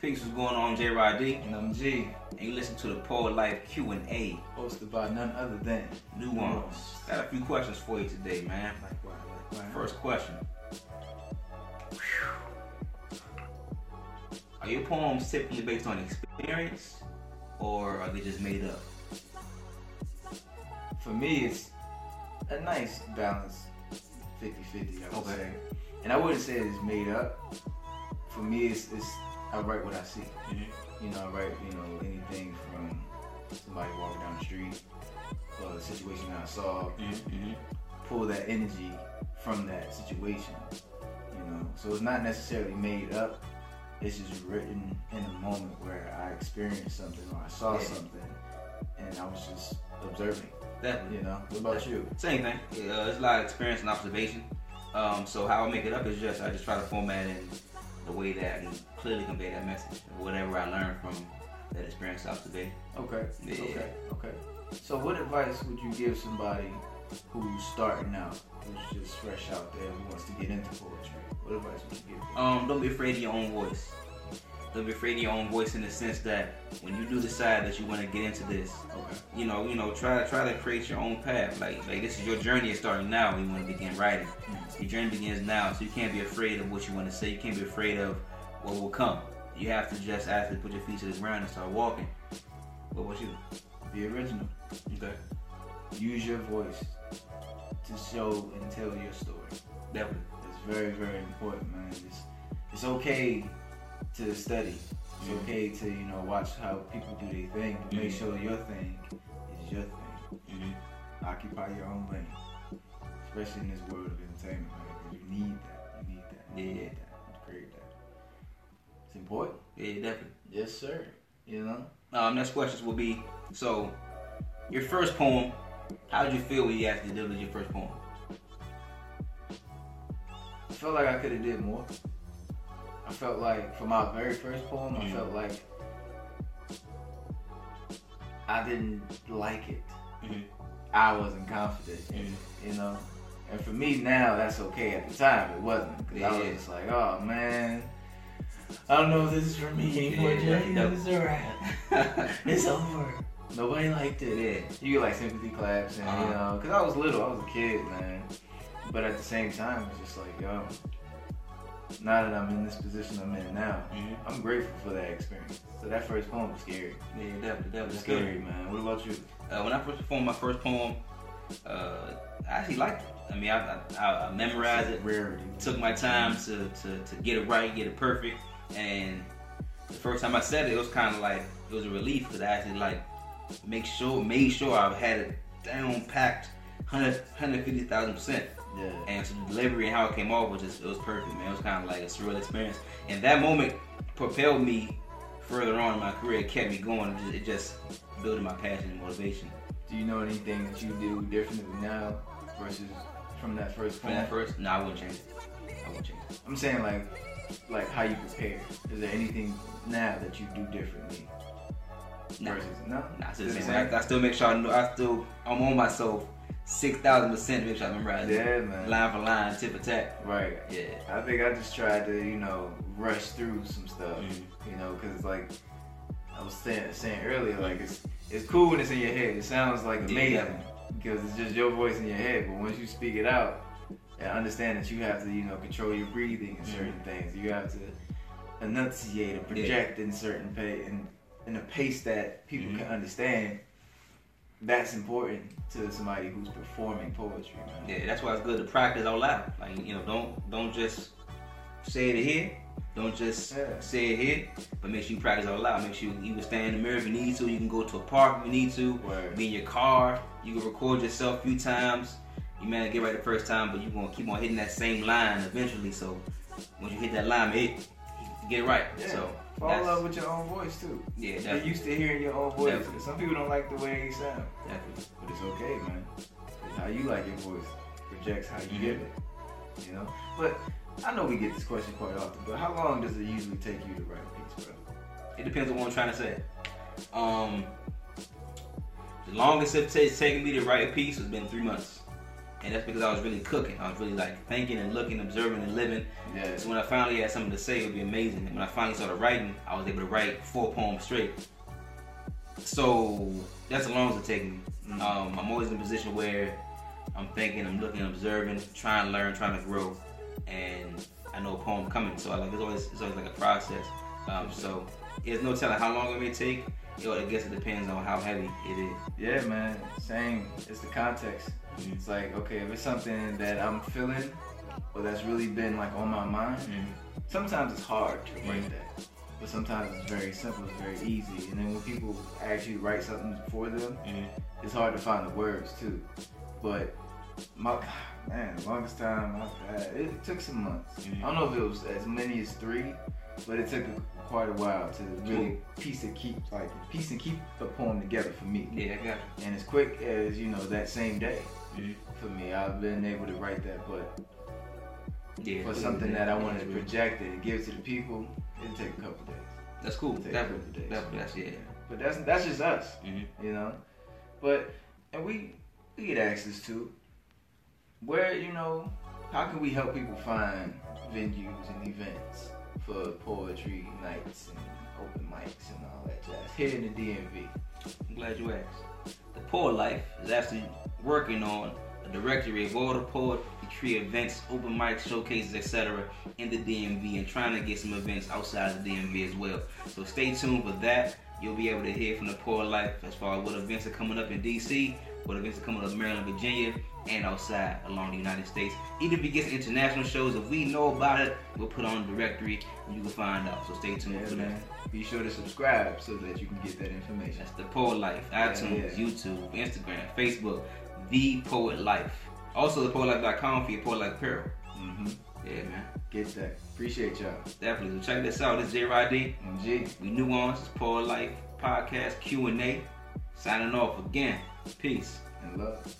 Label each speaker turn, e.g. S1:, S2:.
S1: Peace, what's going on? J Rod D.
S2: And I'm G,
S1: And you listen to the Poet Life Q and A.
S2: hosted by none other than
S1: Nuance. Got a few questions for you today, man.
S2: Like what? Like what?
S1: First question. Are your poems typically based on experience, or are they just made up?
S2: For me, it's a nice balance 50 50, I would
S1: Okay.
S2: say. And I wouldn't say it's made up. For me, it's, it's I write what I see. You know, I write, you know, anything from somebody walking down the street or a situation that I saw,
S1: Mm-hmm.
S2: pull that energy from that situation. You know, so it's not necessarily made up. It's just written in a moment where I experienced something or I saw
S1: Yeah.
S2: something, and I was just observing.
S1: Definitely.
S2: You know, what about you?
S1: Same thing. Uh, it's a lot of experience and observation. Um, so how I make it up is just I just try to format it in the way that I can clearly convey that message. Whatever I learned from that experience observation.
S2: Okay.
S1: Yeah.
S2: Okay. Okay. So, what advice would you give somebody who's starting out, who's just fresh out there, who wants to get into poetry? What advice would you give? them?
S1: Um, don't be afraid of your own voice. Don't be afraid of your own voice in the sense that when you do decide that you want to get into this,
S2: Okay.
S1: you know, you know, try to try to create your own path. Like like this is your journey is starting now. You want to begin writing. Mm-hmm. Your journey begins now, so you can't be afraid of what you want to say. You can't be afraid of what will come. You have to just actually put your feet to the ground and start walking. What about you?
S2: Be original.
S1: Okay.
S2: Use your voice to show and tell your story.
S1: Definitely.
S2: It's very, very important, man. It's, it's okay to study. It's okay to, you know, watch how people do their thing, but make sure your thing is your thing. Occupy your own lane. Especially in this world of entertainment, man. 'cause You need that. You need that. You
S1: Yeah.
S2: that. To create that. It's important.
S1: Yeah, definitely.
S2: Yes, sir. You know?
S1: Um, next questions will be so your first poem. How did you feel when you actually delivered your first poem?
S2: I felt like I could have did more. I felt like for my very first poem, I felt like I didn't like it.
S1: Mhm.
S2: I wasn't confident in it, you know. And for me now, that's okay. At the time, it wasn't because I was just like, oh man, I don't know if this is for me anymore.
S1: Yeah,
S2: Jay.
S1: yeah.
S2: It's a wrap. it's over. Nobody liked it.
S1: yeah.
S2: You get like sympathy claps and
S1: Uh-huh.
S2: you know, cause I was little, I was a kid, man. But at the same time, it's just like, yo, now that I'm in this position I'm in now,
S1: Mhm.
S2: I'm grateful for that experience. So that first poem was scary.
S1: Yeah, definitely, definitely.
S2: was
S1: It's good.
S2: scary, man. What about you?
S1: Uh, when I first performed my first poem, uh, I actually liked it. I mean, I, I, I memorized it,
S2: Rarity.
S1: took my time to, to, to get it right, get it perfect, and the first time I said it, it was kind of like it was a relief because I actually like make sure, made sure I had it down packed, 100, 150,000 percent.
S2: Yeah.
S1: And so the delivery and how it came off was just it was perfect, man. It was kind of like a surreal experience, and that moment propelled me further on in my career. It kept me going. It just, it just building my passion and motivation.
S2: Do you know anything that you do differently now versus from that first
S1: From that first, no, I wouldn't change it. I wouldn't change it.
S2: I'm saying like, like how you prepare. Is there anything now that you do differently
S1: Nah.
S2: versus no?
S1: Nah,
S2: It's
S1: the same. I, I still make sure I know. I still, I'm on myself six thousand percent. Make sure I memorize it.
S2: Yeah, man.
S1: line for line, tip for tap.
S2: Right.
S1: Yeah.
S2: I think I just tried to, you know, rush through some stuff,
S1: Mhm.
S2: you know, because like I was saying, saying earlier, like it's it's cool when it's in your head. It sounds like
S1: Yeah.
S2: amazing because it's just your voice in your head. But once you speak it out and understand that you have to, you know, control your breathing and certain things, you have to enunciate and project in certain pace in, in a pace that people
S1: Mhm.
S2: can understand. That's important to somebody who's performing poetry, man.
S1: Yeah, that's why it's good to practice out loud. Like you know, don't don't just say it here. Don't just
S2: Yeah.
S1: say it here, but make sure you practice out loud. Make sure you, you can stand in the mirror if you need to. You can go to a park if you need to.
S2: Word.
S1: Be in your car. You can record yourself a few times. You may not get right the first time, but you're gonna keep on hitting that same line eventually. So once you hit that line, you get it right.
S2: Yeah.
S1: So
S2: Fall in love with your own voice too.
S1: yeah,
S2: Get
S1: definitely,
S2: used to hearing your own voice.
S1: Definitely.
S2: Some people don't like the way you sound,
S1: definitely.
S2: but it's okay, man. It's how you like your voice projects how you
S1: Mhm.
S2: give it. You know. But I know we get this question quite often. But how long does it usually take you to write a piece, bro?
S1: It depends on what I'm trying to say. Um, the longest it's taken me to write a piece has been three months. And that's because I was really cooking. I was really like thinking and looking, observing and living.
S2: Yeah.
S1: So when I finally had something to say, it would be amazing. And when I finally started writing, I was able to write four poems straight. So that's as long as it takes me.
S2: Mhm.
S1: Um, I'm always in a position where I'm thinking, I'm looking, observing, trying to learn, trying to grow, and I know a poem coming. So I like it's always it's always like a process. Um, so there's no telling how long it may take. You know, I guess it depends on how heavy it is.
S2: Yeah, man. Same. It's the context. It's like, okay, if it's something that I'm feeling or that's really been like on my mind,
S1: Mhm.
S2: sometimes it's hard to write
S1: Mhm.
S2: that. But sometimes it's very simple, it's very easy. And then when people actually write something for them,
S1: Mhm.
S2: it's hard to find the words too. But my man, longest time I've had, it took some months.
S1: Mhm.
S2: I don't know if it was as many as three, but it took quite a while to really piece and keep like piece and keep the poem together for me.
S1: Yeah, I got
S2: And as quick as you know that same day for me, I've been able to write that. But
S1: Yeah,
S2: for something that I wanted to project it and give to the people, it'd take a couple days.
S1: That's cool. Definitely,
S2: couple days.
S1: definitely, that's yeah.
S2: But that's that's just us.
S1: Mhm.
S2: you know. But and we we get asked this too. Where you know, how can we help people find venues and events for poetry nights and open mics and all that jazz here in the DMV?
S1: I'm glad you asked. The Poet Life is actually working on a directory of all the poetry events, open mics, showcases, etc. in the DMV and trying to get some events outside the DMV as well. So stay tuned for that. You'll be able to hear from the Poet Life as far as what events are coming up in DC, what events are coming up in Maryland, Virginia, and outside along the United States. Even if it gets international shows, if we know about it, we'll put on directory and you can find out. So stay tuned
S2: Yeah,
S1: for that.
S2: Be sure to subscribe so that you can get that information.
S1: That's the Poet Life. iTunes,
S2: yeah.
S1: YouTube, Instagram, Facebook. The Poet Life. Also, thepoetlife.com for your Poet Life apparel.
S2: hmm
S1: Yeah, man.
S2: Get that. Appreciate y'all.
S1: Definitely. So check this out. This is J. Roddy.
S2: G.
S1: We nuance. It's Poet Life podcast Q and A. Signing off again. Peace.
S2: And love.